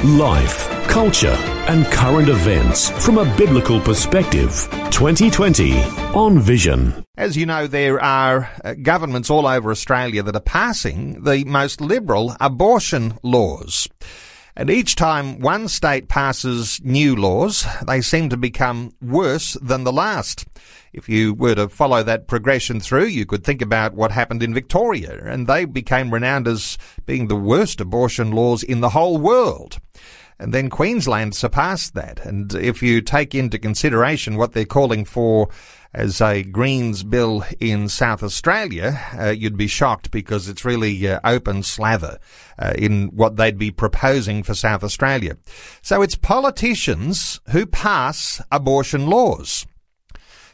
Life, culture, and current events from a biblical perspective. 2020 on Vision. As you know, there are uh, governments all over Australia that are passing the most liberal abortion laws. And each time one state passes new laws, they seem to become worse than the last. If you were to follow that progression through, you could think about what happened in Victoria, and they became renowned as being the worst abortion laws in the whole world. And then Queensland surpassed that. And if you take into consideration what they're calling for as a Greens bill in South Australia, uh, you'd be shocked because it's really uh, open slather uh, in what they'd be proposing for South Australia. So it's politicians who pass abortion laws.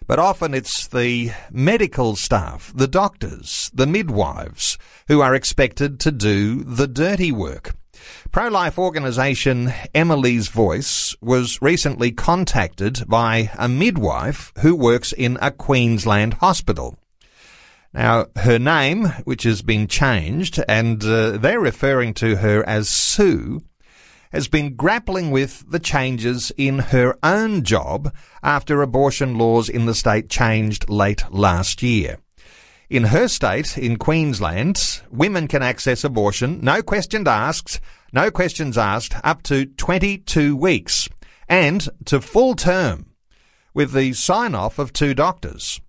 But often it's the medical staff, the doctors, the midwives who are expected to do the dirty work. Pro-life organisation Emily's Voice was recently contacted by a midwife who works in a Queensland hospital. Now, her name, which has been changed, and uh, they're referring to her as Sue, has been grappling with the changes in her own job after abortion laws in the state changed late last year. In her state, in Queensland, women can access abortion, no questions asked, no questions asked, up to 22 weeks and to full term with the sign off of two doctors.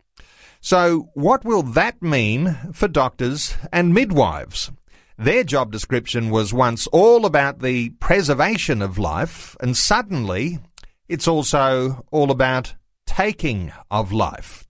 So what will that mean for doctors and midwives? Their job description was once all about the preservation of life and suddenly it's also all about taking of life.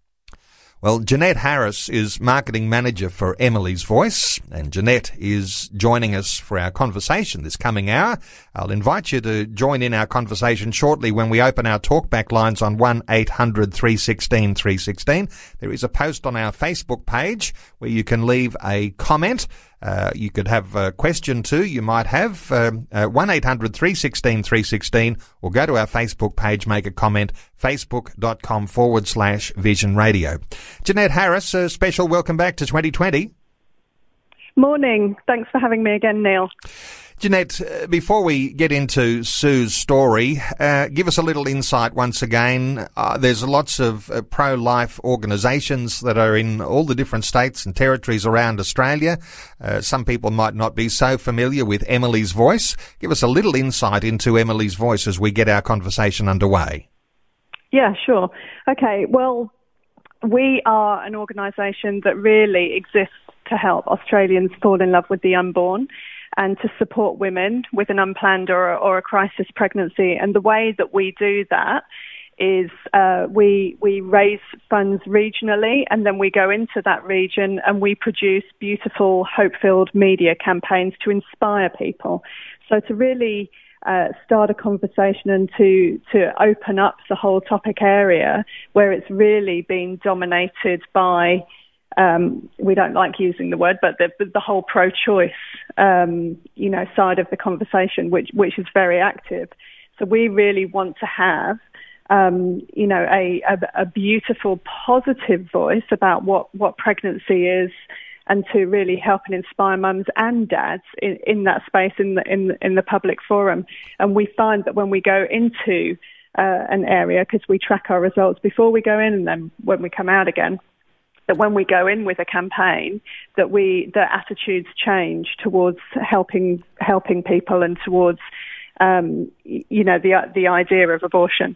Well, Jeanette Harris is marketing manager for Emily's Voice, and Jeanette is joining us for our conversation this coming hour. I'll invite you to join in our conversation shortly when we open our talkback lines on 1 800 316 316. There is a post on our Facebook page where you can leave a comment. Uh, you could have a question too. You might have um, uh, one three sixteen, or go to our Facebook page, make a comment. Facebook.com forward slash Vision Radio. Jeanette Harris, a special welcome back to 2020. Morning. Thanks for having me again, Neil. Jeanette, uh, before we get into Sue's story, uh, give us a little insight once again. Uh, there's lots of uh, pro-life organisations that are in all the different states and territories around Australia. Uh, some people might not be so familiar with Emily's Voice. Give us a little insight into Emily's Voice as we get our conversation underway. Yeah, sure. Okay, well, we are an organisation that really exists to help Australians fall in love with the unborn and to support women with an unplanned or, or a crisis pregnancy. And the way that we do that is uh, we we raise funds regionally, and then we go into that region and we produce beautiful, hope-filled media campaigns to inspire people. So to really uh, start a conversation and to to open up the whole topic area where it's really been dominated by um, we don't like using the word, but the, the whole pro-choice, um, you know, side of the conversation, which which is very active. So we really want to have, um, you know, a, a, a beautiful, positive voice about what what pregnancy is, and to really help and inspire mums and dads in, in that space in the in in the public forum. And we find that when we go into uh, an area, because we track our results before we go in, and then when we come out again that when we go in with a campaign, that we the attitudes change towards helping helping people and towards um, you know the the idea of abortion.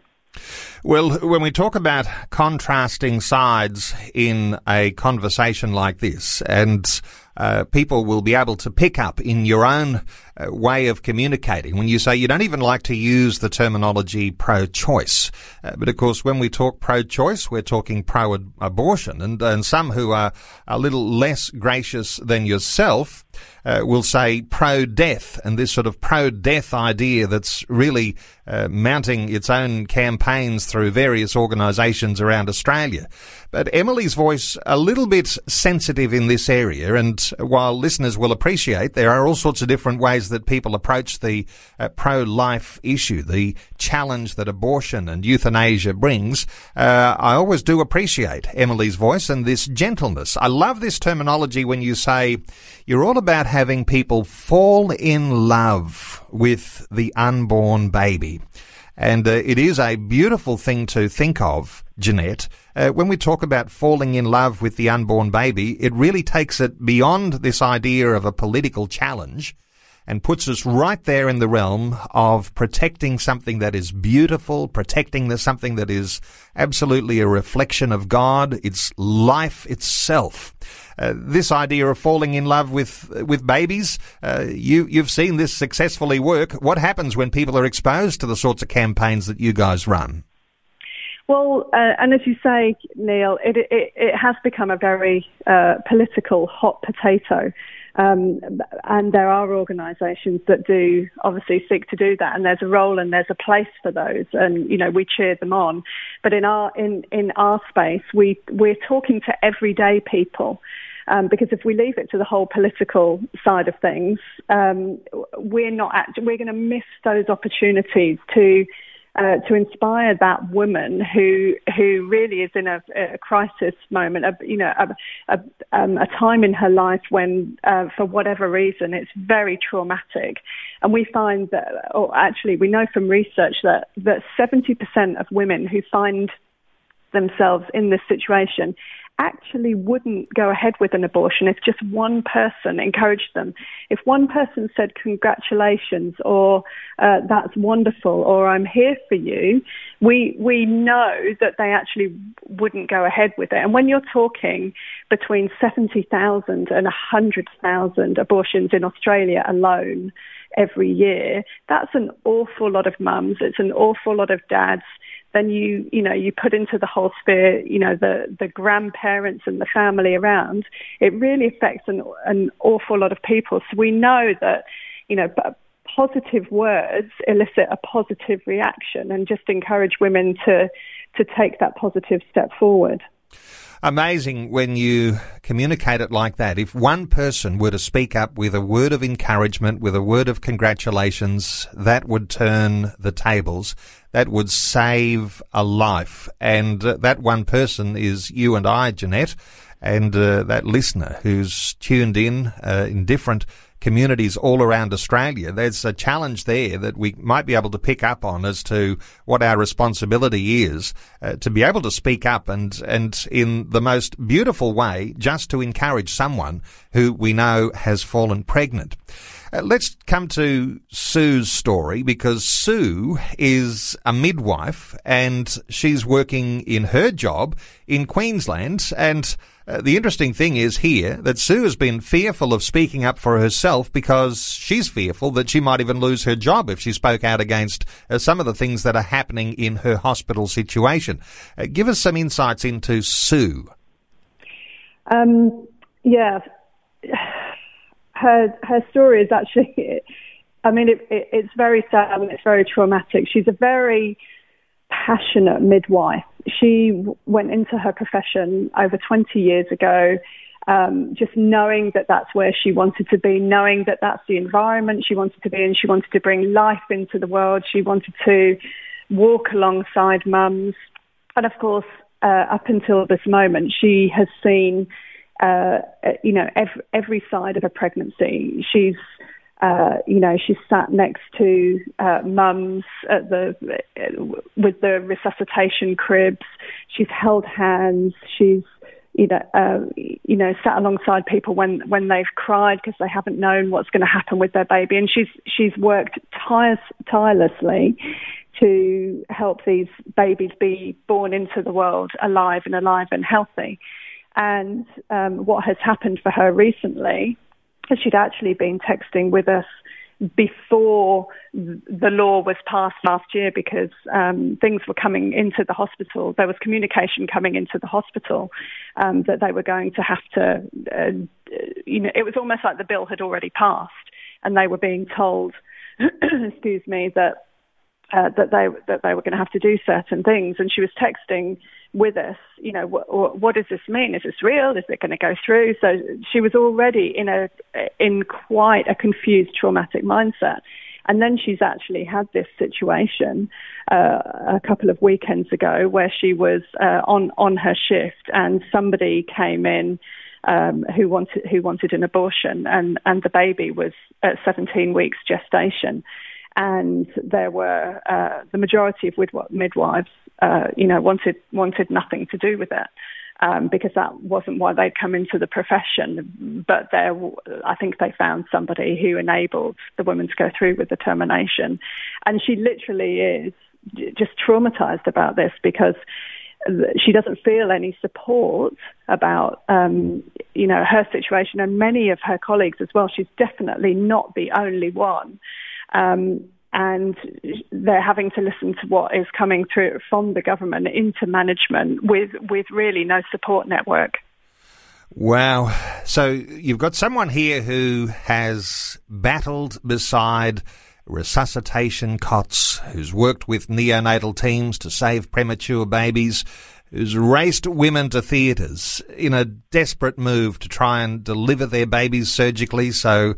Well, when we talk about contrasting sides in a conversation like this, and uh, people will be able to pick up in your own uh, way of communicating when you say you don't even like to use the terminology pro-choice. Uh, but of course, when we talk pro-choice, we're talking pro-abortion, and, and some who are a little less gracious than yourself uh, will say pro-death, and this sort of pro-death idea that's really uh, mounting its own campaigns through various organisations around Australia. But Emily's voice a little bit sensitive in this area, and while listeners will appreciate there are all sorts of different ways that people approach the uh, pro-life issue, the challenge that abortion and euthanasia brings, uh, I always do appreciate Emily's voice and this gentleness. I love this terminology when you say you're all about having people fall in love with the unborn baby. And uh, it is a beautiful thing to think of, Jeanette. Uh, when we talk about falling in love with the unborn baby, it really takes it beyond this idea of a political challenge and puts us right there in the realm of protecting something that is beautiful, protecting the, something that is absolutely a reflection of God. It's life itself. Uh, this idea of falling in love with with babies, uh, you you've seen this successfully work. What happens when people are exposed to the sorts of campaigns that you guys run? Well, uh, and as you say, Neil, it, it, it has become a very uh, political hot potato. Um, and there are organisations that do obviously seek to do that, and there's a role and there's a place for those, and you know we cheer them on. But in our in in our space, we we're talking to everyday people. Um, because if we leave it to the whole political side of things, um, we're not act- we're going to miss those opportunities to uh, to inspire that woman who who really is in a, a crisis moment, a, you know, a, a, um, a, time in her life when, uh, for whatever reason, it's very traumatic. And we find that, or actually, we know from research that that 70% of women who find themselves in this situation actually wouldn't go ahead with an abortion if just one person encouraged them. If one person said, Congratulations, or uh, That's wonderful, or I'm here for you, we, we know that they actually wouldn't go ahead with it. And when you're talking between 70,000 and 100,000 abortions in Australia alone every year, that's an awful lot of mums, it's an awful lot of dads then you you know you put into the whole sphere you know the the grandparents and the family around. It really affects an an awful lot of people. So we know that you know positive words elicit a positive reaction and just encourage women to to take that positive step forward amazing when you communicate it like that. If one person were to speak up with a word of encouragement, with a word of congratulations, that would turn the tables. That would save a life. And uh, that one person is you and I, Jeanette, and uh, that listener who's tuned in uh, in different communities all around Australia. There's a challenge there that we might be able to pick up on as to what our responsibility is uh, to be able to speak up and, and in the most beautiful way just to encourage someone who we know has fallen pregnant. Uh, let's come to Sue's story because Sue is a midwife and she's working in her job in Queensland and uh, the interesting thing is here that Sue has been fearful of speaking up for herself because she's fearful that she might even lose her job if she spoke out against uh, some of the things that are happening in her hospital situation. Uh, give us some insights into Sue. Um, yeah, her her story is actually, I mean, it, it, it's very sad and it's very traumatic. She's a very passionate midwife. She went into her profession over 20 years ago, um, just knowing that that's where she wanted to be, knowing that that's the environment she wanted to be in. She wanted to bring life into the world. She wanted to walk alongside mums. And of course, uh, up until this moment, she has seen, uh, you know, every, every side of a pregnancy. She's uh, you know, she's sat next to uh, mums at the with the resuscitation cribs. She's held hands. She's you know, uh, you know, sat alongside people when when they've cried because they haven't known what's going to happen with their baby, and she's she's worked tires, tirelessly to help these babies be born into the world alive and alive and healthy. And um, what has happened for her recently is she'd actually been texting with us before the law was passed last year because um, things were coming into the hospital. There was communication coming into the hospital um, that they were going to have to, uh, you know, it was almost like the bill had already passed and they were being told, excuse me, that uh, that they that they were going to have to do certain things. And she was texting with us, you know, what, what does this mean? Is this real? Is it going to go through? So she was already in a in quite a confused, traumatic mindset. And then she's actually had this situation uh, a couple of weekends ago where she was uh, on on her shift and somebody came in um, who wanted who wanted an abortion and and the baby was at 17 weeks gestation and there were uh, the majority of midwives, uh, you know, wanted wanted nothing to do with it. Um, because that wasn't why they'd come into the profession. But there, I think they found somebody who enabled the woman to go through with the termination. And she literally is just traumatized about this because she doesn't feel any support about, um, you know, her situation and many of her colleagues as well. She's definitely not the only one. Um, and they're having to listen to what is coming through from the government into management with, with really no support network. Wow. So you've got someone here who has battled beside resuscitation cots, who's worked with neonatal teams to save premature babies, who's raced women to theatres in a desperate move to try and deliver their babies surgically so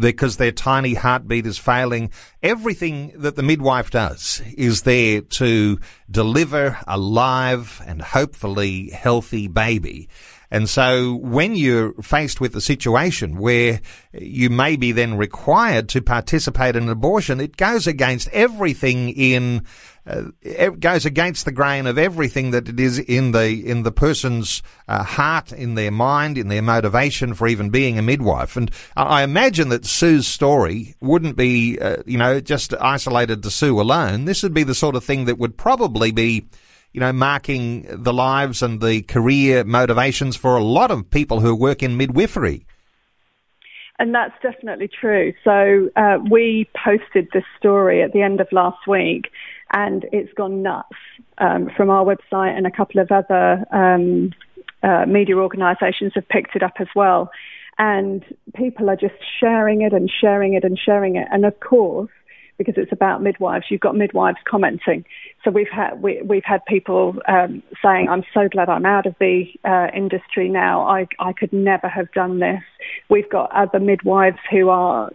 because their tiny heartbeat is failing. Everything that the midwife does is there to deliver a live and hopefully healthy baby. And so when you're faced with a situation where you may be then required to participate in an abortion, it goes against everything in it goes against the grain of everything that it is in the in the person's uh, heart, in their mind, in their motivation for even being a midwife. And I imagine that Sue's story wouldn't be, uh, you know, just isolated to Sue alone. This would be the sort of thing that would probably be you know, marking the lives and the career motivations for a lot of people who work in midwifery. And that's definitely true. So uh, we posted this story at the end of last week, and it's gone nuts um, from our website, and a couple of other um, uh, media organisations have picked it up as well. And people are just sharing it and sharing it and sharing it. And of course, because it's about midwives. You've got midwives commenting. So we've had we, have had people um, saying, "I'm so glad I'm out of the uh, industry now. I I could never have done this." We've got other midwives who are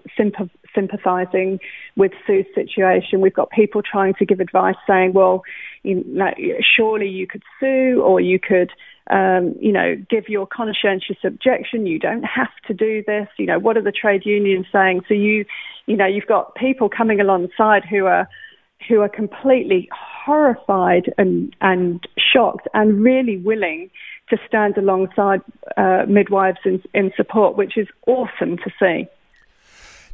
sympathising with Sue's situation. We've got people trying to give advice, saying, "Well, you know, surely you could sue, or you could." Um, you know, give your conscientious objection. You don't have to do this. You know, what are the trade unions saying? So you, you know, you've got people coming alongside who are who are completely horrified and and shocked and really willing to stand alongside uh, midwives in, in support, which is awesome to see.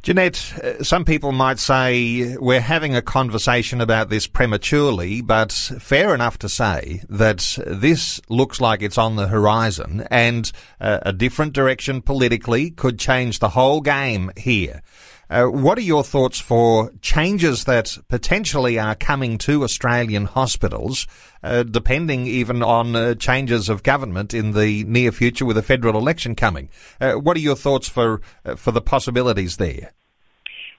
Jeanette, uh, some people might say we're having a conversation about this prematurely, but fair enough to say that this looks like it's on the horizon and uh, a different direction politically could change the whole game here. Uh, what are your thoughts for changes that potentially are coming to Australian hospitals, uh, depending even on uh, changes of government in the near future with a federal election coming? Uh, what are your thoughts for uh, for the possibilities there?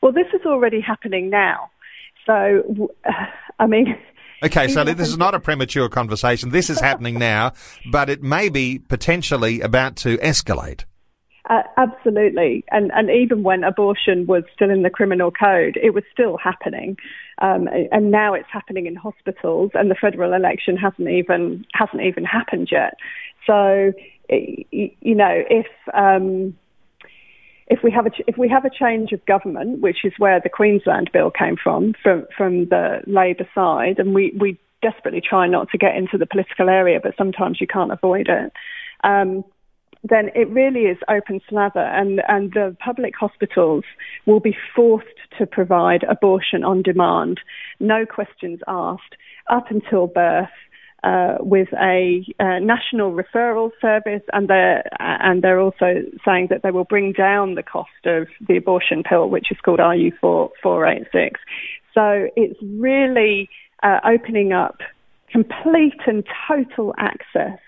Well, this is already happening now. So, I mean. Okay, so this is not a premature conversation. This is happening now, but it may be potentially about to escalate. Uh, absolutely, and and even when abortion was still in the criminal code, it was still happening, um, and now it's happening in hospitals, and the federal election hasn't even hasn't even happened yet. So, you know, if um, if we have a if we have a change of government, which is where the Queensland bill came from, from from the Labor side, and we we desperately try not to get into the political area, but sometimes you can't avoid it. Um, then it really is open slather, and, and the public hospitals will be forced to provide abortion on demand, no questions asked, up until birth. uh, with a uh, national referral service, and they're and they're also saying that they will bring down the cost of the abortion pill, which is called RU four four eight six. So it's really uh, opening up complete and total access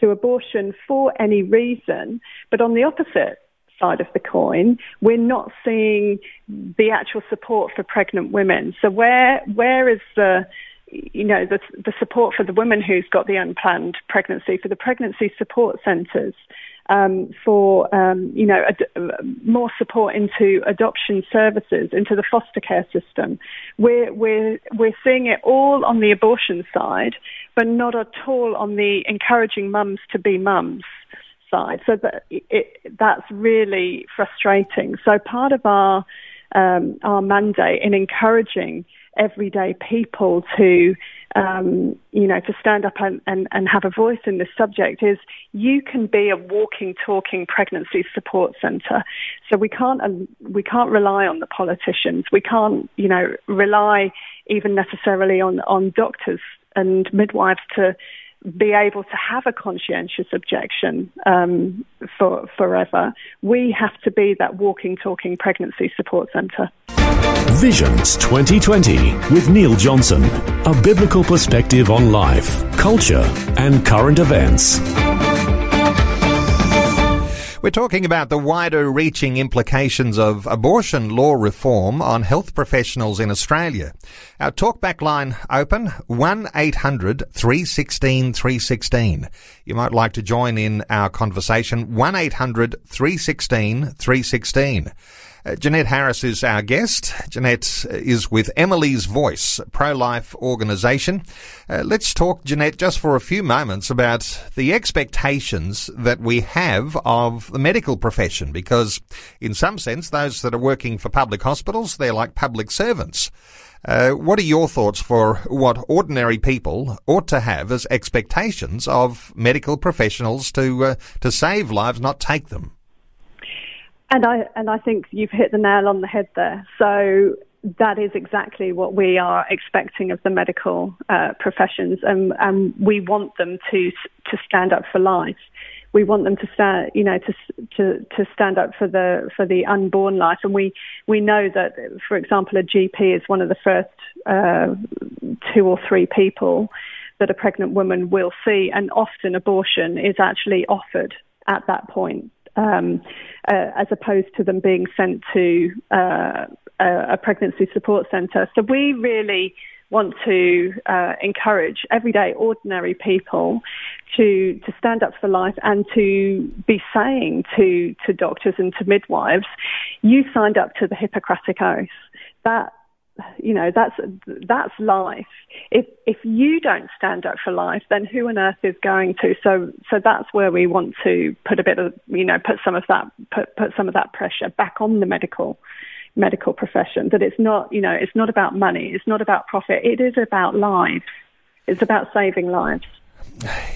to abortion for any reason, but on the opposite side of the coin, we're not seeing the actual support for pregnant women. So where where is the you know the the support for the woman who's got the unplanned pregnancy for the pregnancy support centres? Um, for um, you know ad- more support into adoption services, into the foster care system. We're we're we're seeing it all on the abortion side, but not at all on the encouraging mums to be mums side. So that it, that's really frustrating. So part of our um, our mandate in encouraging everyday people to um, you know to stand up and, and, and have a voice in this subject is you can be a walking talking pregnancy support centre so we can't um, we can't rely on the politicians we can't you know rely even necessarily on on doctors and midwives to be able to have a conscientious objection um, for forever. We have to be that walking, talking pregnancy support centre. Visions 2020 with Neil Johnson, a biblical perspective on life, culture, and current events. We're talking about the wider reaching implications of abortion law reform on health professionals in Australia. Our talkback line open 1 800 316 316. You might like to join in our conversation 1 800 316 316. Uh, Jeanette Harris is our guest. Jeanette is with Emily's Voice, pro-life organisation. Uh, let's talk, Jeanette, just for a few moments about the expectations that we have of the medical profession, because in some sense, those that are working for public hospitals, they're like public servants. Uh, what are your thoughts for what ordinary people ought to have as expectations of medical professionals to uh, to save lives, not take them? And I and I think you've hit the nail on the head there. So that is exactly what we are expecting of the medical uh, professions, and, and we want them to to stand up for life. We want them to stand, you know, to to to stand up for the for the unborn life, and we we know that, for example, a GP is one of the first uh, two or three people that a pregnant woman will see, and often abortion is actually offered at that point um, uh, as opposed to them being sent to uh, a, pregnancy support centre. So we really want to uh, encourage everyday ordinary people to to stand up for life and to be saying to to doctors and to midwives, you signed up to the Hippocratic oath. That you know that's that's life. If if you don't stand up for life then who on earth is going to? So so that's where we want to put a bit of you know put some of that put put some of that pressure back on the medical medical profession. That it's not you know it's not about money. It's not about profit. It is about lives. It's about saving lives.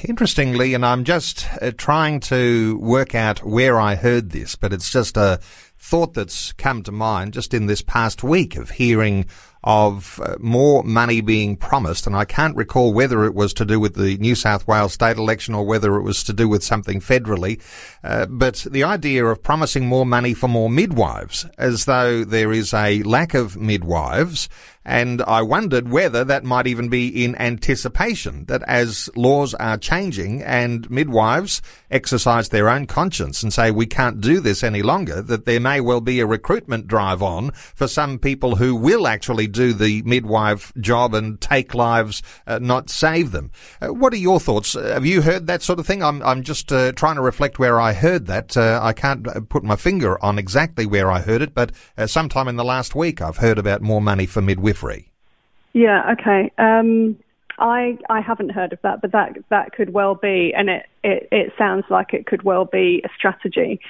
Interestingly, and I'm just uh, trying to work out where I heard this, but it's just a thought that's come to mind just in this past week of hearing of uh, more money being promised, and I can't recall whether it was to do with the New South Wales state election or whether it was to do with something federally. Uh, but the idea of promising more money for more midwives, as though there is a lack of midwives, and I wondered whether that might even be in anticipation that as laws are changing and midwives exercise their own conscience and say we can't do this any longer, that there may well be a recruitment drive on for some people who will actually do the midwife job and take lives, uh, not save them. Uh, what are your thoughts? Uh, have you heard that sort of thing? I'm, I'm just uh, trying to reflect where I heard that. Uh, I can't uh, put my finger on exactly where I heard it, but sometime in the last week I've heard about more money for midwifery. Yeah, okay. Um, I I haven't heard of that, but that that could well be, and it it, it sounds like it could well be a strategy,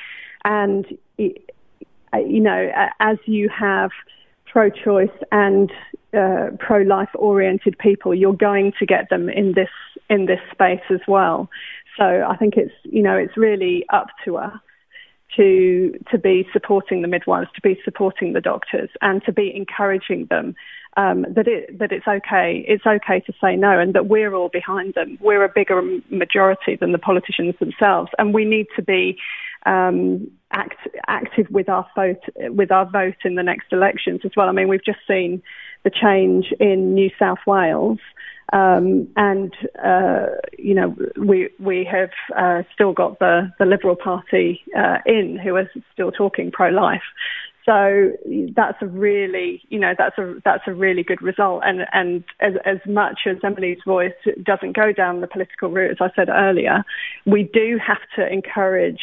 and you know as you have pro-choice and uh, pro-life oriented people, you're going to get them in this in this space as well. So I think it's you know it's really up to us to to be supporting the midwives, to be supporting the doctors, and to be encouraging them um, that it that it's okay. It's okay to say no, and that we're all behind them. We're a bigger majority than the politicians themselves, and we need to be um, act, active with our vote with our vote in the next elections as well. I mean, we've just seen the change in New South Wales. Um, and uh, you know we we have uh, still got the the Liberal Party uh, in who are still talking pro-life. So that's a really, you know, that's a that's a really good result. And and as as much as Emily's voice doesn't go down the political route, as I said earlier, we do have to encourage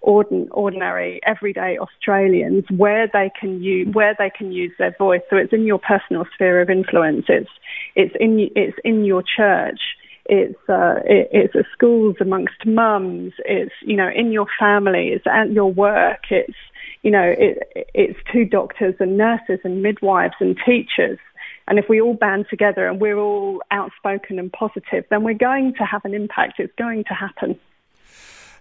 ordinary, everyday Australians where they can use where they can use their voice. So it's in your personal sphere of influence. It's it's in it's in your church. It's uh, it, it's at schools amongst mums. It's you know in your family. It's at your work. It's you know, it, it's to doctors and nurses and midwives and teachers. And if we all band together and we're all outspoken and positive, then we're going to have an impact. It's going to happen.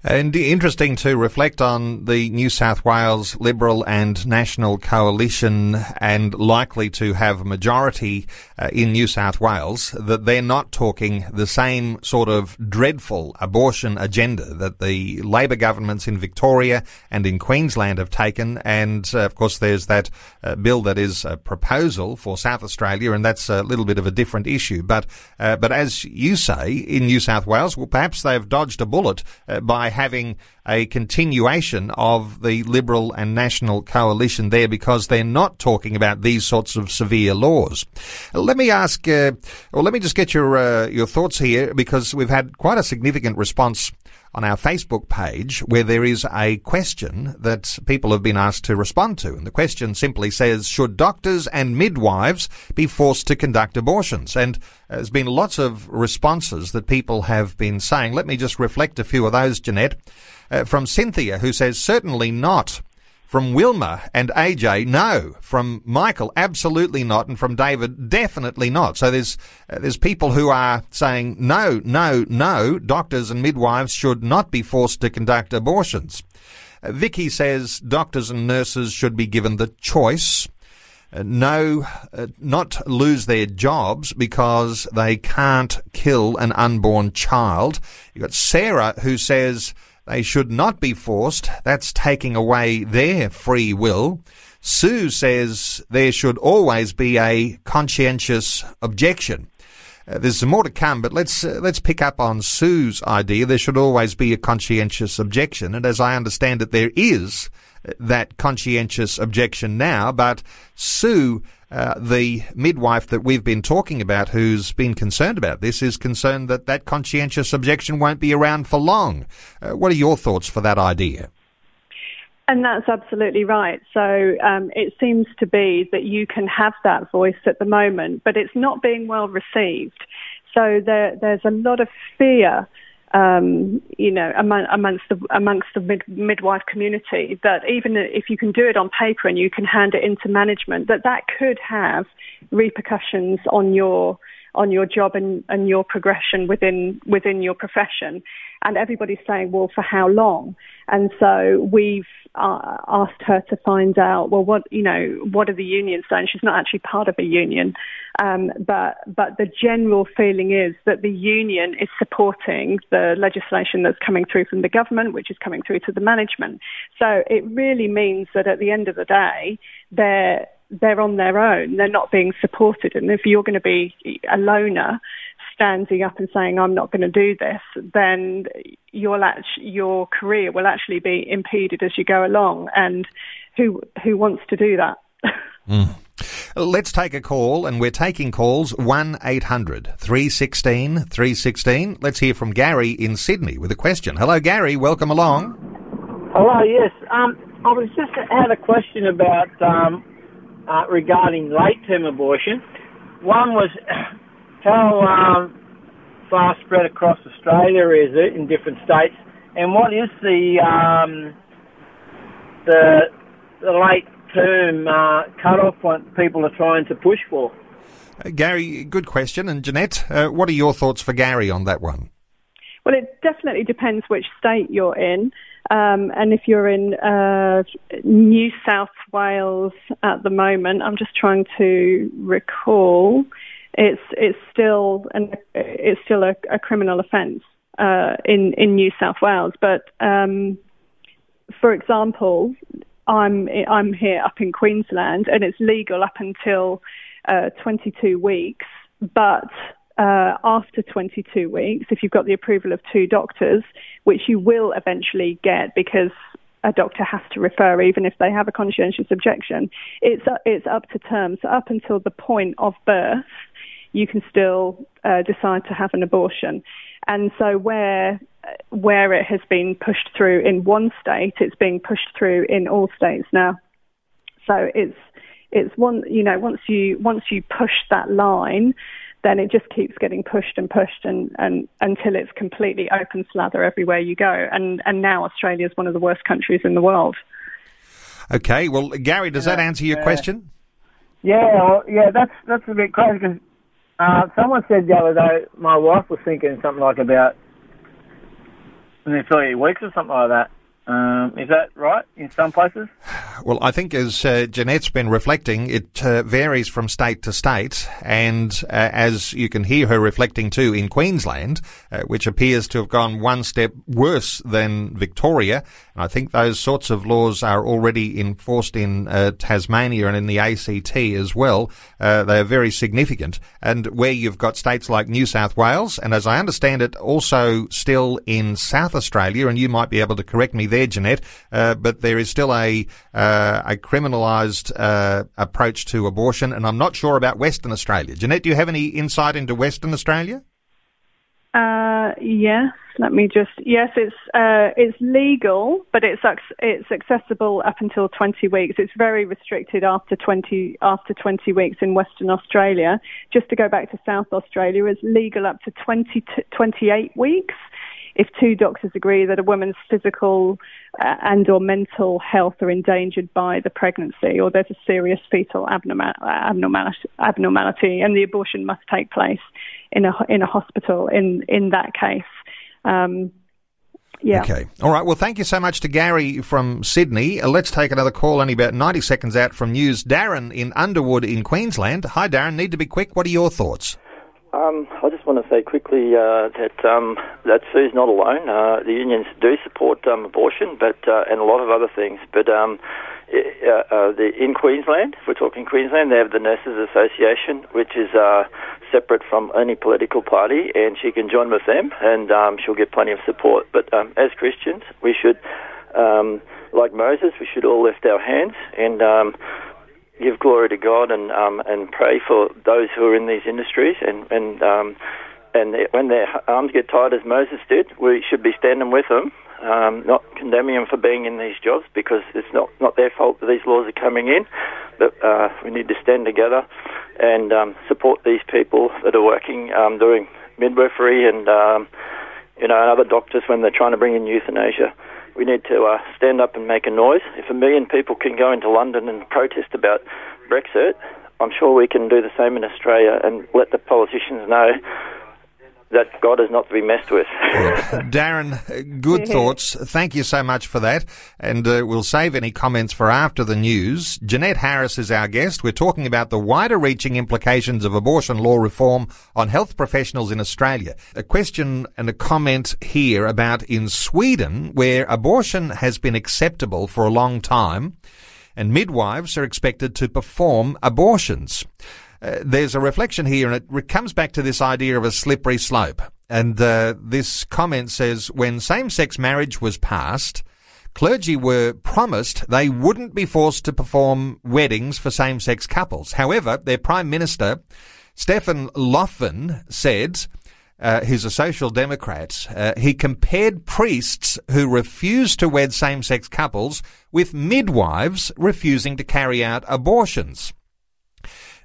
And interesting to reflect on the New South Wales Liberal and National Coalition and likely to have majority uh, in New South Wales that they're not talking the same sort of dreadful abortion agenda that the Labor governments in Victoria and in Queensland have taken. And uh, of course, there's that uh, bill that is a proposal for South Australia, and that's a little bit of a different issue. But uh, but as you say, in New South Wales, well, perhaps they've dodged a bullet uh, having a continuation of the Liberal and National coalition there because they're not talking about these sorts of severe laws. Let me ask, uh, or let me just get your uh, your thoughts here because we've had quite a significant response on our Facebook page where there is a question that people have been asked to respond to. And the question simply says, should doctors and midwives be forced to conduct abortions? And there's been lots of responses that people have been saying. Let me just reflect a few of those, Jeanette. Uh, from Cynthia, who says, certainly not. From Wilma and AJ, no. From Michael, absolutely not. And from David, definitely not. So there's, uh, there's people who are saying no, no, no. Doctors and midwives should not be forced to conduct abortions. Uh, Vicky says doctors and nurses should be given the choice. Uh, no, uh, not lose their jobs because they can't kill an unborn child. You've got Sarah who says they should not be forced. That's taking away their free will. Sue says there should always be a conscientious objection. Uh, there's more to come, but let's uh, let's pick up on Sue's idea. There should always be a conscientious objection, and as I understand it, there is uh, that conscientious objection now. But Sue uh, the midwife that we've been talking about who's been concerned about this is concerned that that conscientious objection won't be around for long. Uh, what are your thoughts for that idea? And that's absolutely right. So um, it seems to be that you can have that voice at the moment, but it's not being well received. So there, there's a lot of fear um, you know, among, amongst the amongst the mid, midwife community, that even if you can do it on paper and you can hand it into management, that that could have repercussions on your on your job and, and your progression within within your profession. And everybody's saying, well, for how long? And so we've uh, asked her to find out, well, what you know, what are the unions saying? She's not actually part of a union, um, but but the general feeling is that the union is supporting the legislation that's coming through from the government, which is coming through to the management. So it really means that at the end of the day, they're they're on their own. They're not being supported. And if you're going to be a loner standing up and saying, I'm not going to do this, then your, your career will actually be impeded as you go along. And who, who wants to do that? Mm. Let's take a call, and we're taking calls 1 800 316 316. Let's hear from Gary in Sydney with a question. Hello, Gary. Welcome along. Hello, yes. Um, I was just had a question about um, uh, regarding late term abortion. One was how um, far spread across Australia is it in different states, and what is the um, the, the late term uh, cut-off point people are trying to push for? Uh, Gary, good question. And Jeanette, uh, what are your thoughts for Gary on that one? Well, it definitely depends which state you're in. Um, and if you're in uh, New South Wales at the moment, I'm just trying to recall, it's it's still an, it's still a, a criminal offence uh, in in New South Wales. But um, for example, I'm I'm here up in Queensland, and it's legal up until uh, 22 weeks, but uh, after 22 weeks, if you've got the approval of two doctors, which you will eventually get because a doctor has to refer even if they have a conscientious objection, it's, uh, it's up to term. So up until the point of birth, you can still uh, decide to have an abortion. And so where where it has been pushed through in one state, it's being pushed through in all states now. So it's it's one you know once you once you push that line then it just keeps getting pushed and pushed and, and until it's completely open slather everywhere you go. And and now Australia is one of the worst countries in the world. Okay, well, Gary, does that answer your question? Yeah, well, yeah, that's that's a bit crazy because uh, someone said the other day my wife was thinking something like about in three weeks or something like that. Um, is that right in some places? Well, I think as uh, Jeanette's been reflecting, it uh, varies from state to state. And uh, as you can hear her reflecting too in Queensland, uh, which appears to have gone one step worse than Victoria. And I think those sorts of laws are already enforced in uh, Tasmania and in the ACT as well. Uh, they are very significant. And where you've got states like New South Wales, and as I understand it, also still in South Australia, and you might be able to correct me there, Jeanette, but there is still a uh, a criminalised uh, approach to abortion, and I'm not sure about Western Australia. Jeanette, do you have any insight into Western Australia? Uh, yes. Let me just. Yes, it's uh, it's legal, but it's it's accessible up until 20 weeks. It's very restricted after 20 after 20 weeks in Western Australia. Just to go back to South Australia, it's legal up to 20 28 weeks if two doctors agree that a woman's physical uh, and or mental health are endangered by the pregnancy or there's a serious fetal abnormality, abnormality and the abortion must take place in a in a hospital in in that case um, yeah. Okay. All right. Well, thank you so much to Gary from Sydney. Uh, let's take another call only about 90 seconds out from news. Darren in Underwood in Queensland. Hi, Darren. Need to be quick. What are your thoughts? Um, I just want to say quickly uh, that um, that Sue's not alone. Uh, the unions do support um, abortion, but uh, and a lot of other things. But um, uh, uh, the, in Queensland, if we're talking Queensland, they have the Nurses Association, which is uh, separate from any political party, and she can join with them, and um, she'll get plenty of support. But um, as Christians, we should, like Moses, we should all lift our hands and give glory to God and um, and pray for those who are in these industries. And and um, and when their arms get tired as Moses did, we should be standing with them, um, not condemning them for being in these jobs because it's not not their fault that these laws are coming in, but uh, we need to stand together and um, support these people that are working um, doing midwifery and um, you know and other doctors when they're trying to bring in euthanasia we need to uh, stand up and make a noise. If a million people can go into London and protest about Brexit, I'm sure we can do the same in Australia and let the politicians know that God is not to be messed with. Darren, good thoughts. Thank you so much for that. And uh, we'll save any comments for after the news. Jeanette Harris is our guest. We're talking about the wider reaching implications of abortion law reform on health professionals in Australia. A question and a comment here about in Sweden, where abortion has been acceptable for a long time and midwives are expected to perform abortions. Uh, there's a reflection here, and it comes back to this idea of a slippery slope. And uh, this comment says when same sex marriage was passed, clergy were promised they wouldn't be forced to perform weddings for same sex couples. However, their Prime Minister, Stefan Löfven, said, uh, who's a social democrat, uh, he compared priests who refused to wed same sex couples with midwives refusing to carry out abortions.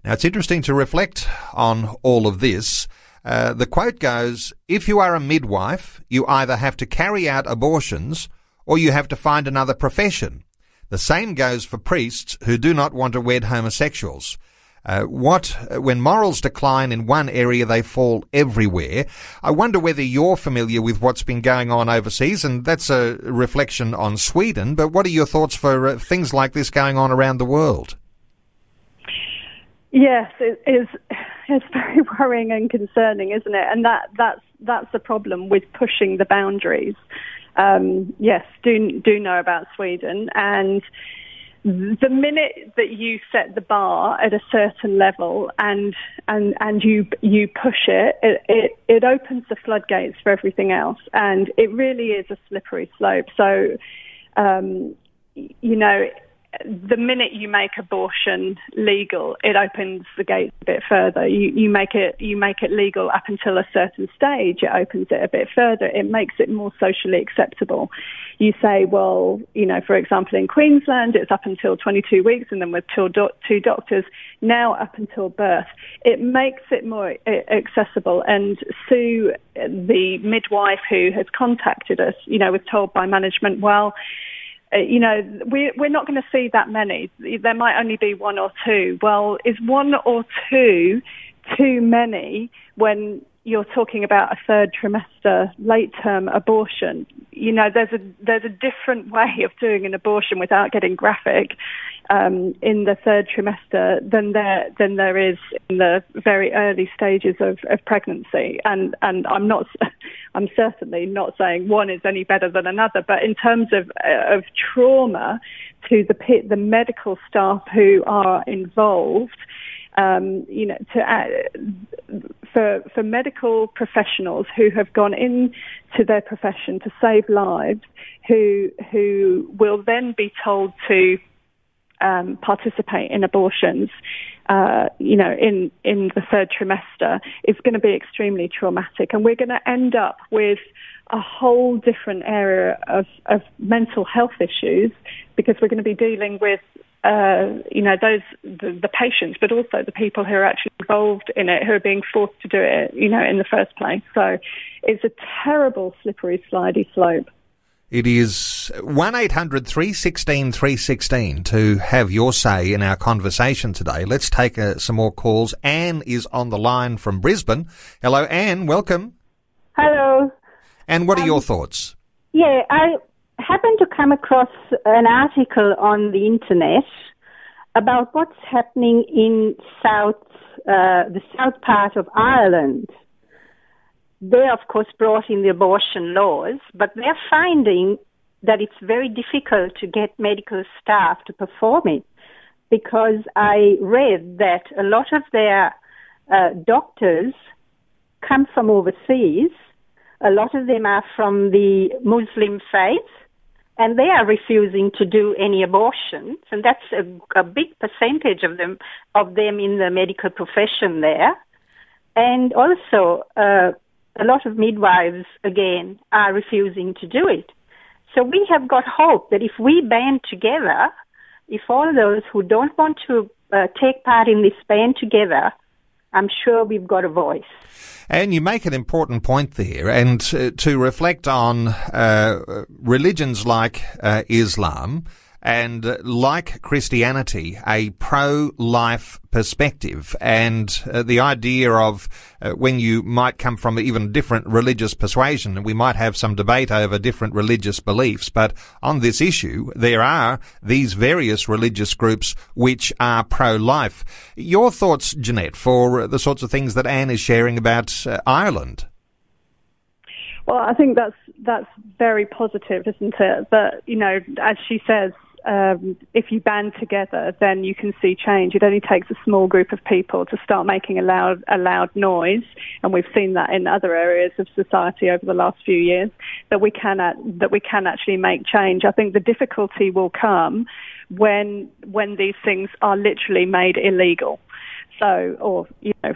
Now, it's interesting to reflect on all of this. Uh, the quote goes, if you are a midwife, you either have to carry out abortions or you have to find another profession. The same goes for priests who do not want to wed homosexuals. Uh, what when morals decline in one area, they fall everywhere. I wonder whether you're familiar with what's been going on overseas, and that's a reflection on Sweden. But what are your thoughts for uh, things like this going on around the world? Yes, it is. It's very worrying and concerning, isn't it? And that that's that's the problem with pushing the boundaries. Um, yes, do do know about Sweden and the minute that you set the bar at a certain level and and and you you push it, it, it, it opens the floodgates for everything else, and it really is a slippery slope. So, um, you know, the minute you make abortion legal, it opens the gates a bit further. You, you make it you make it legal up until a certain stage. It opens it a bit further. It makes it more socially acceptable. You say, well, you know, for example, in Queensland, it's up until 22 weeks, and then with two, do- two doctors, now up until birth. It makes it more accessible. And Sue, the midwife who has contacted us, you know, was told by management, well you know, we, we're not going to see that many. There might only be one or two. Well, is one or two too many when you're talking about a third trimester late term abortion. You know, there's a there's a different way of doing an abortion without getting graphic um, in the third trimester than there than there is in the very early stages of, of pregnancy. And and I'm not I'm certainly not saying one is any better than another, but in terms of of trauma to the the medical staff who are involved um, you know, to, uh, for for medical professionals who have gone into their profession to save lives, who who will then be told to um, participate in abortions, uh, you know, in in the third trimester, is going to be extremely traumatic, and we're going to end up with a whole different area of, of mental health issues because we're going to be dealing with uh, you know, those the, the, patients, but also the people who are actually involved in it, who are being forced to do it, you know, in the first place. So it's a terrible slippery slidey slope. It is 1 800 316 316 to have your say in our conversation today. Let's take uh, some more calls. Anne is on the line from Brisbane. Hello, Anne. Welcome. Hello. And what are um, your thoughts? Yeah, I happened to come across an article on the internet about what's happening in south, uh, the south part of Ireland. They, of course, brought in the abortion laws, but they're finding that it's very difficult to get medical staff to perform it because I read that a lot of their uh, doctors come from overseas. A lot of them are from the Muslim faith and they are refusing to do any abortions, and that's a, a big percentage of them of them in the medical profession there. And also, uh, a lot of midwives again are refusing to do it. So we have got hope that if we band together, if all those who don't want to uh, take part in this band together, I'm sure we've got a voice. And you make an important point there, and uh, to reflect on uh, religions like uh, Islam and uh, like Christianity, a pro-life perspective and uh, the idea of uh, when you might come from even different religious persuasion, and we might have some debate over different religious beliefs, but on this issue, there are these various religious groups which are pro-life. Your thoughts, Jeanette, for the sorts of things that Anne is sharing about uh, Ireland? Well, I think that's that's very positive, isn't it? That you know, as she says, um, if you band together, then you can see change. It only takes a small group of people to start making a loud, a loud noise, and we've seen that in other areas of society over the last few years. That we can that we can actually make change. I think the difficulty will come when when these things are literally made illegal. So, or you know.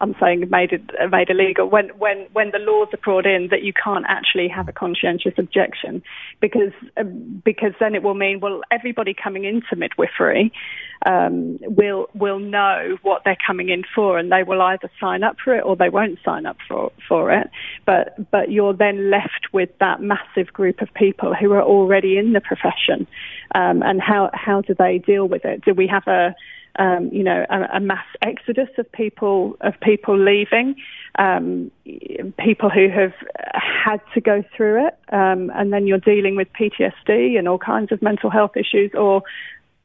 I'm saying made it made illegal when when when the laws are brought in that you can't actually have a conscientious objection because um, because then it will mean well everybody coming into midwifery um, will will know what they're coming in for and they will either sign up for it or they won't sign up for for it. But but you're then left with that massive group of people who are already in the profession um, and how how do they deal with it? Do we have a um, you know, a, a, mass exodus of people of people leaving, um, people who have had to go through it, um, and then you're dealing with PTSD and all kinds of mental health issues, or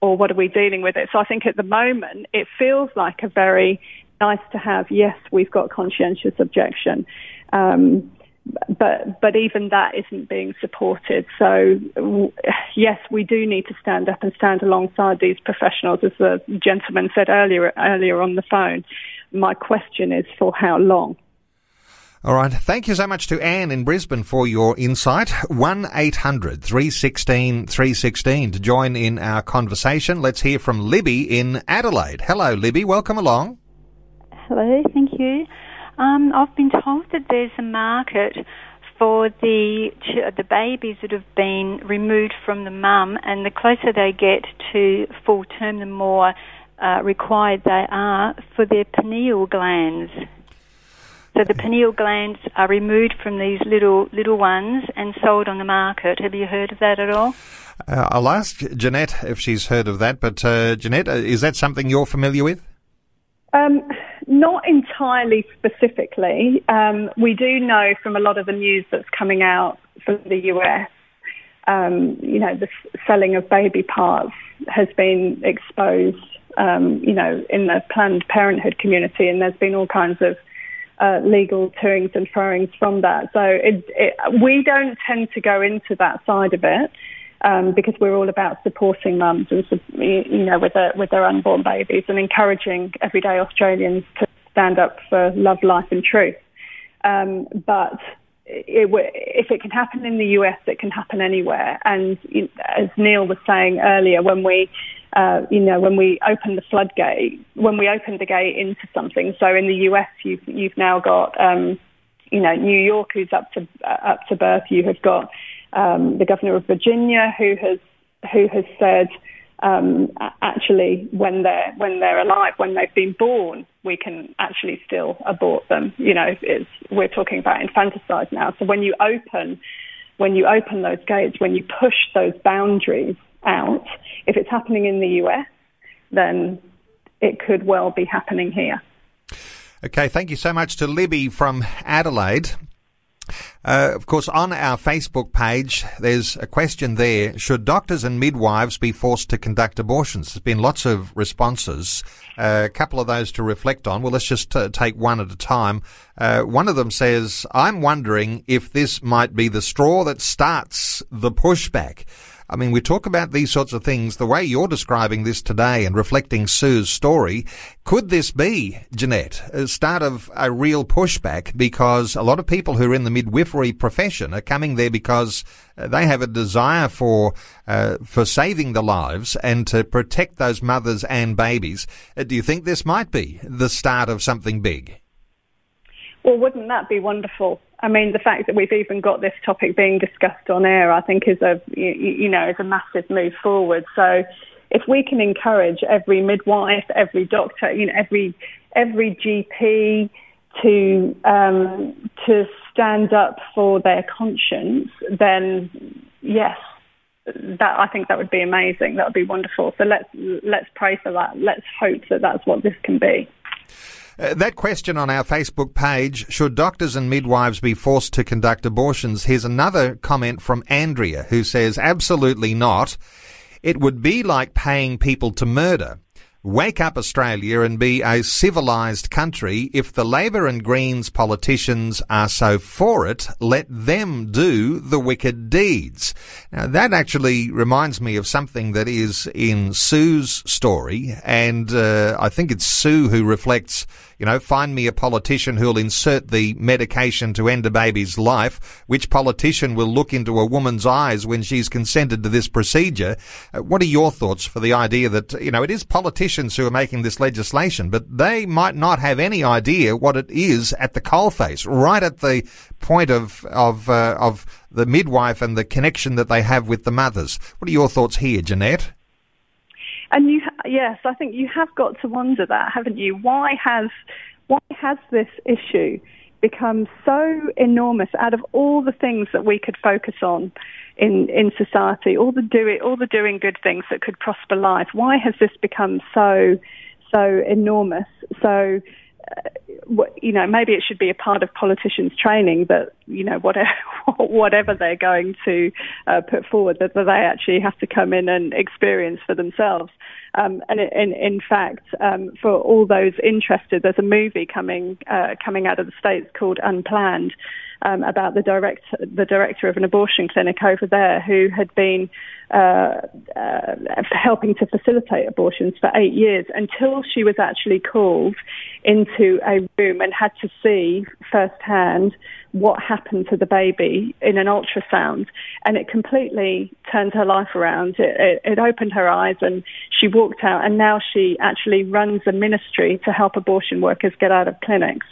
or what are we dealing with it? So I think at the moment it feels like a very nice to have. Yes, we've got conscientious objection. Um, but but even that isn't being supported. So yes, we do need to stand up and stand alongside these professionals, as the gentleman said earlier earlier on the phone. My question is for how long. All right. Thank you so much to Anne in Brisbane for your insight. 1 800 316 316 to join in our conversation. Let's hear from Libby in Adelaide. Hello, Libby. Welcome along. Hello. Thank you. Um, I've been told that there's a market for the the babies that have been removed from the mum, and the closer they get to full term, the more uh, required they are for their pineal glands. So the pineal glands are removed from these little little ones and sold on the market. Have you heard of that at all? Uh, I'll ask Jeanette if she's heard of that. But uh, Jeanette, uh, is that something you're familiar with? Um, not entirely specifically. Um, we do know from a lot of the news that's coming out from the US, um, you know, the selling of baby parts has been exposed, um, you know, in the Planned Parenthood community, and there's been all kinds of uh, legal toings and froings from that. So it, it, we don't tend to go into that side of it um, because we're all about supporting mums and you know with their with their unborn babies and encouraging everyday Australians to stand up for love, life, and truth. Um, but it, if it can happen in the US, it can happen anywhere. And as Neil was saying earlier, when we uh, you know, when we open the floodgate, when we open the gate into something. So in the US, you've you've now got, um, you know, New York who's up to uh, up to birth. You have got um, the governor of Virginia, who has who has said um, actually when they're when they're alive, when they've been born, we can actually still abort them. You know, we're talking about infanticide now. So when you open when you open those gates, when you push those boundaries out, if it's happening in the US, then it could well be happening here. Okay, thank you so much to Libby from Adelaide. Uh, of course, on our Facebook page, there's a question there. Should doctors and midwives be forced to conduct abortions? There's been lots of responses. Uh, a couple of those to reflect on. Well, let's just uh, take one at a time. Uh, one of them says, I'm wondering if this might be the straw that starts the pushback. I mean, we talk about these sorts of things the way you're describing this today and reflecting Sue's story. Could this be, Jeanette, a start of a real pushback because a lot of people who are in the midwifery profession are coming there because uh, they have a desire for uh, for saving the lives and to protect those mothers and babies. Uh, do you think this might be the start of something big? Well, wouldn't that be wonderful? I mean, the fact that we've even got this topic being discussed on air, I think, is a you, know is a massive move forward. So, if we can encourage every midwife, every doctor, you know, every every GP to um, to stand up for their conscience, then yes, that I think that would be amazing. That would be wonderful. So let's let's pray for that. Let's hope that that's what this can be. Uh, that question on our Facebook page should doctors and midwives be forced to conduct abortions? Here's another comment from Andrea who says, absolutely not. It would be like paying people to murder. Wake up Australia and be a civilised country. If the Labor and Greens politicians are so for it, let them do the wicked deeds. Now that actually reminds me of something that is in Sue's story, and uh, I think it's Sue who reflects you know, find me a politician who'll insert the medication to end a baby's life. Which politician will look into a woman's eyes when she's consented to this procedure? Uh, what are your thoughts for the idea that, you know, it is politicians who are making this legislation, but they might not have any idea what it is at the coalface, right at the point of, of, uh, of the midwife and the connection that they have with the mothers. What are your thoughts here, Jeanette? And you, yes, I think you have got to wonder that, haven't you? Why has why has this issue become so enormous out of all the things that we could focus on in, in society, all the doing, all the doing good things that could prosper life. Why has this become so, so enormous? So, you know, maybe it should be a part of politicians' training that, you know, whatever, whatever they're going to uh, put forward, that, that they actually have to come in and experience for themselves. Um, and in, in fact, um, for all those interested, there's a movie coming uh, coming out of the states called Unplanned um, about the director the director of an abortion clinic over there who had been uh, uh, helping to facilitate abortions for eight years until she was actually called into a room and had to see firsthand what happened to the baby in an ultrasound. And it completely turned her life around. It, it, it opened her eyes and she walked out and now she actually runs a ministry to help abortion workers get out of clinics.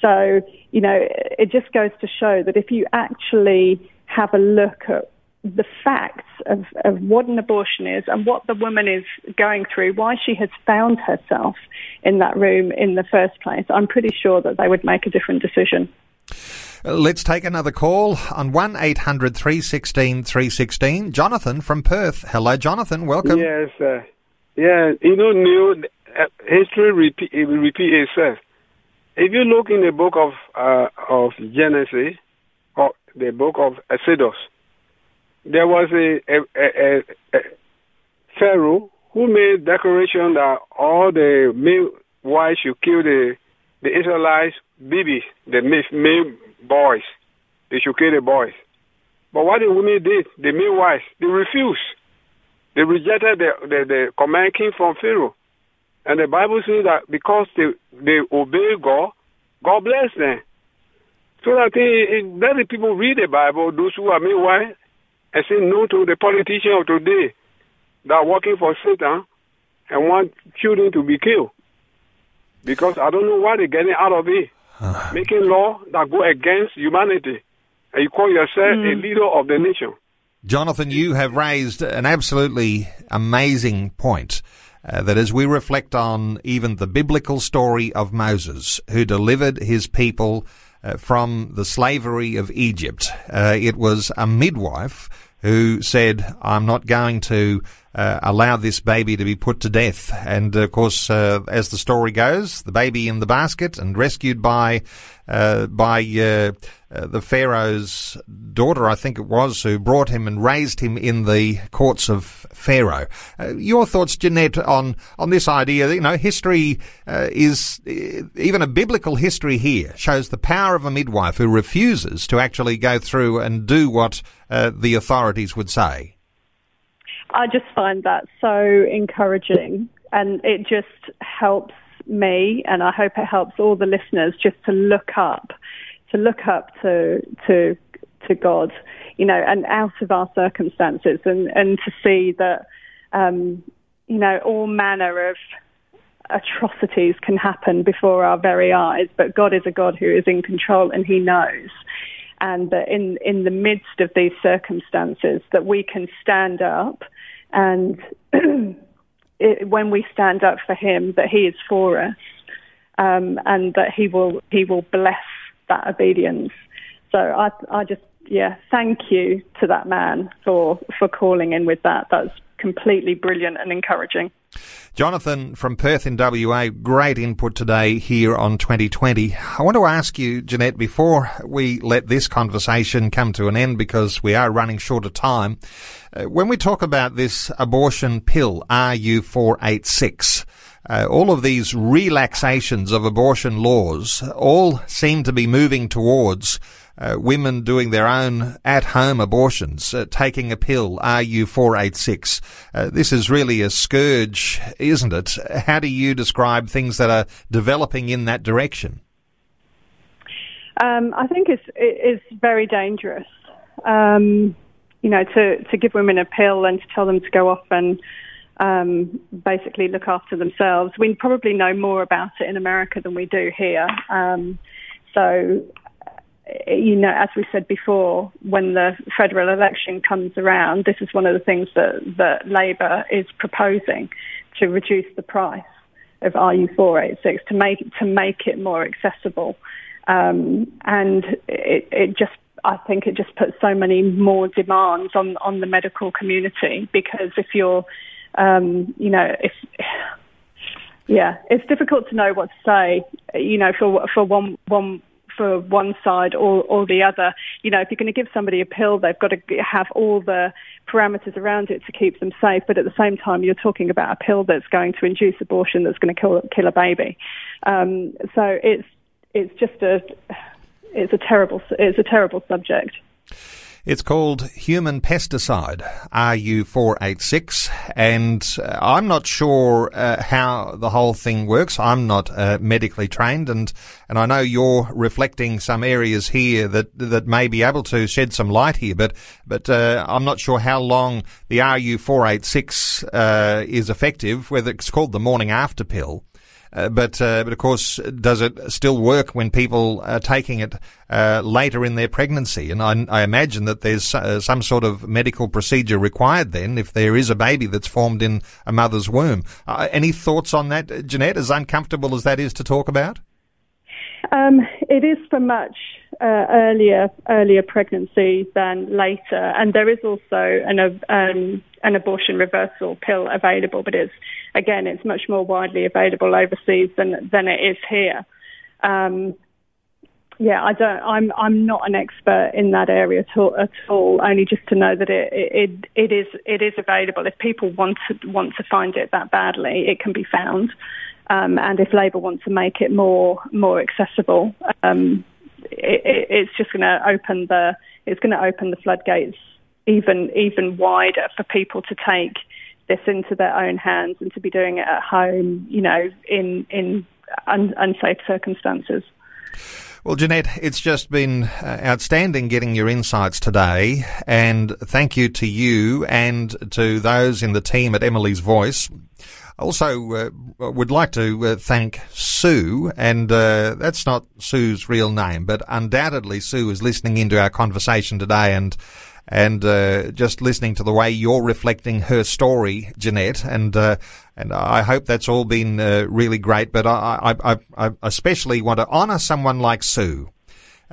So, you know, it just goes to show that if you actually have a look at the facts of, of what an abortion is and what the woman is going through, why she has found herself in that room in the first place, I'm pretty sure that they would make a different decision. Let's take another call on 1 800 316 316. Jonathan from Perth. Hello, Jonathan. Welcome. Yes. Uh, yeah, you know, new uh, history repeat, repeat itself. If you look in the book of uh, of Genesis or the book of Exodus, there was a, a, a, a, Pharaoh who made declaration that all the male wives should kill the the Israelites babies, the male boys. They should kill the boys. But what the women did, the male wives, they refused. They rejected the, the, the command came from Pharaoh. And the Bible says that because they, they obey God, God bless them. So that they, let the people read the Bible, those who are meanwhile, and say no to the politicians of today that are working for Satan and want children to be killed. Because I don't know why they're getting out of it. Making law that go against humanity. And you call yourself mm. a leader of the nation. Jonathan, you have raised an absolutely amazing point. Uh, that as we reflect on even the biblical story of Moses, who delivered his people uh, from the slavery of Egypt, uh, it was a midwife who said, I'm not going to uh, this baby to be put to death. And of course, uh, as the story goes, the baby in the basket and rescued by uh, by uh, uh, the Pharaoh's daughter, I think it was, who brought him and raised him in the courts of Pharaoh. Uh, your thoughts, Jeanette, on on this idea? You know, history is even a biblical history here shows the power of a midwife who refuses to actually go through and do what the authorities would say. I just find that so encouraging and it just helps me and I hope it helps all the listeners just to look up, to look up to, to, to God, you know, and out of our circumstances and, and to see that, um, you know, all manner of atrocities can happen before our very eyes, but God is a God who is in control and he knows and that in in the midst of these circumstances that we can stand up and it, when we stand up for him, that he is for us, um, and that he will he will bless that obedience. So I I just yeah thank you to that man for for calling in with that. That's completely brilliant and encouraging. Jonathan from Perth in WA, great input today here on 2020. I want to ask you, Jeanette, before we let this conversation come to an end because we are running short of time, uh, when we talk about this abortion pill, RU486, uh, all of these relaxations of abortion laws all seem to be moving towards uh, women doing their own at-home abortions, uh, taking a pill, RU486. Uh, this is really a scourge, isn't it? How do you describe things that are developing in that direction? Um, I think it's it's very dangerous. Um, you know, to to give women a pill and to tell them to go off and um, basically look after themselves. We probably know more about it in America than we do here. Um, so you know, as we said before, when the federal election comes around, this is one of the things that, that Labor is proposing to reduce the price of RU486 to make to make it more accessible. um, and it, it just I think it just puts so many more demands on on the medical community because if you're um, you know if yeah it's difficult to know what to say you know for for one one for one side or, or the other. You know, if you're going to give somebody a pill, they've got to have all the parameters around it to keep them safe. But at the same time, you're talking about a pill that's going to induce abortion, that's going to kill kill a baby. Um, so it's it's just a it's a terrible it's a terrible subject. It's called human pesticide, RU486, and uh, I'm not sure uh, how the whole thing works. I'm not uh, medically trained, and, and I know you're reflecting some areas here that that may be able to shed some light here, but but uh, I'm not sure how long the RU486 uh, is effective. Whether it's called the morning after pill. Uh, but uh, but of course, does it still work when people are taking it uh, later in their pregnancy? And I, I imagine that there's uh, some sort of medical procedure required then if there is a baby that's formed in a mother's womb. Uh, any thoughts on that, Jeanette? As uncomfortable as that is to talk about. Um, it is for much uh, earlier earlier pregnancy than later, and there is also an um, an abortion reversal pill available, but it's again it's much more widely available overseas than than it is here. Um, yeah, I don't. I'm I'm not an expert in that area at all. At all only just to know that it, it it is it is available. If people want to want to find it that badly, it can be found. Um, and if Labor wants to make it more more accessible, um, it, it, it's just going to open the it's going to open the floodgates even even wider for people to take this into their own hands and to be doing it at home, you know, in in un, unsafe circumstances. Well, Jeanette, it's just been uh, outstanding getting your insights today, and thank you to you and to those in the team at Emily's Voice. Also, uh, would like to uh, thank Sue, and uh, that's not Sue's real name, but undoubtedly Sue is listening into our conversation today and and uh, just listening to the way you're reflecting her story, Jeanette, and uh, and I hope that's all been uh, really great. But I, I, I especially want to honour someone like Sue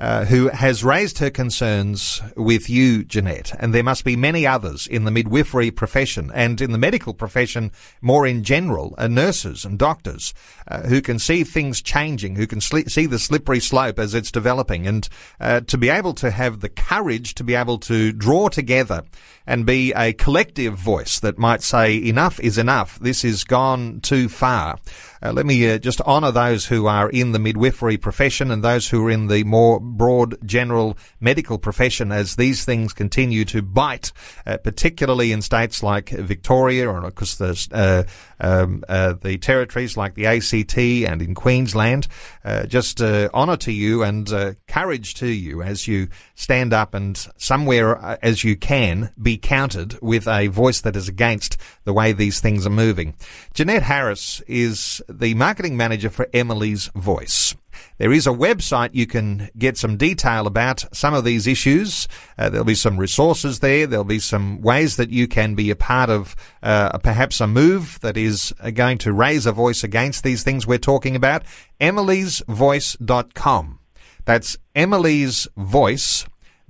uh, who has raised her concerns with you, Jeanette, and there must be many others in the midwifery profession and in the medical profession more in general, uh, nurses and doctors, uh, who can see things changing, who can sli- see the slippery slope as it's developing, and uh, to be able to have the courage to be able to draw together and be a collective voice that might say enough is enough. This has gone too far. Uh, let me uh, just honour those who are in the midwifery profession and those who are in the more broad general medical profession as these things continue to bite, uh, particularly in states like Victoria or of course the, uh, um, uh, the territories like the ACT and in Queensland. Uh, just honour to you and courage to you as you stand up and somewhere as you can be counted with a voice that is against the way these things are moving. Jeanette Harris is the marketing manager for Emily's Voice. There is a website you can get some detail about some of these issues. Uh, there'll be some resources there. There'll be some ways that you can be a part of uh, perhaps a move that is uh, going to raise a voice against these things we're talking about. Emily'sVoice.com. That's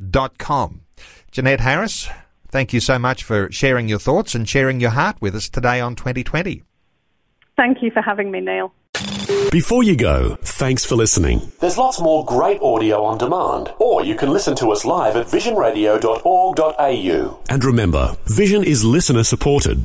Emily'sVoice.com. Jeanette Harris, thank you so much for sharing your thoughts and sharing your heart with us today on 2020. Thank you for having me, Neil. Before you go, thanks for listening. There's lots more great audio on demand, or you can listen to us live at visionradio.org.au. And remember, Vision is listener supported.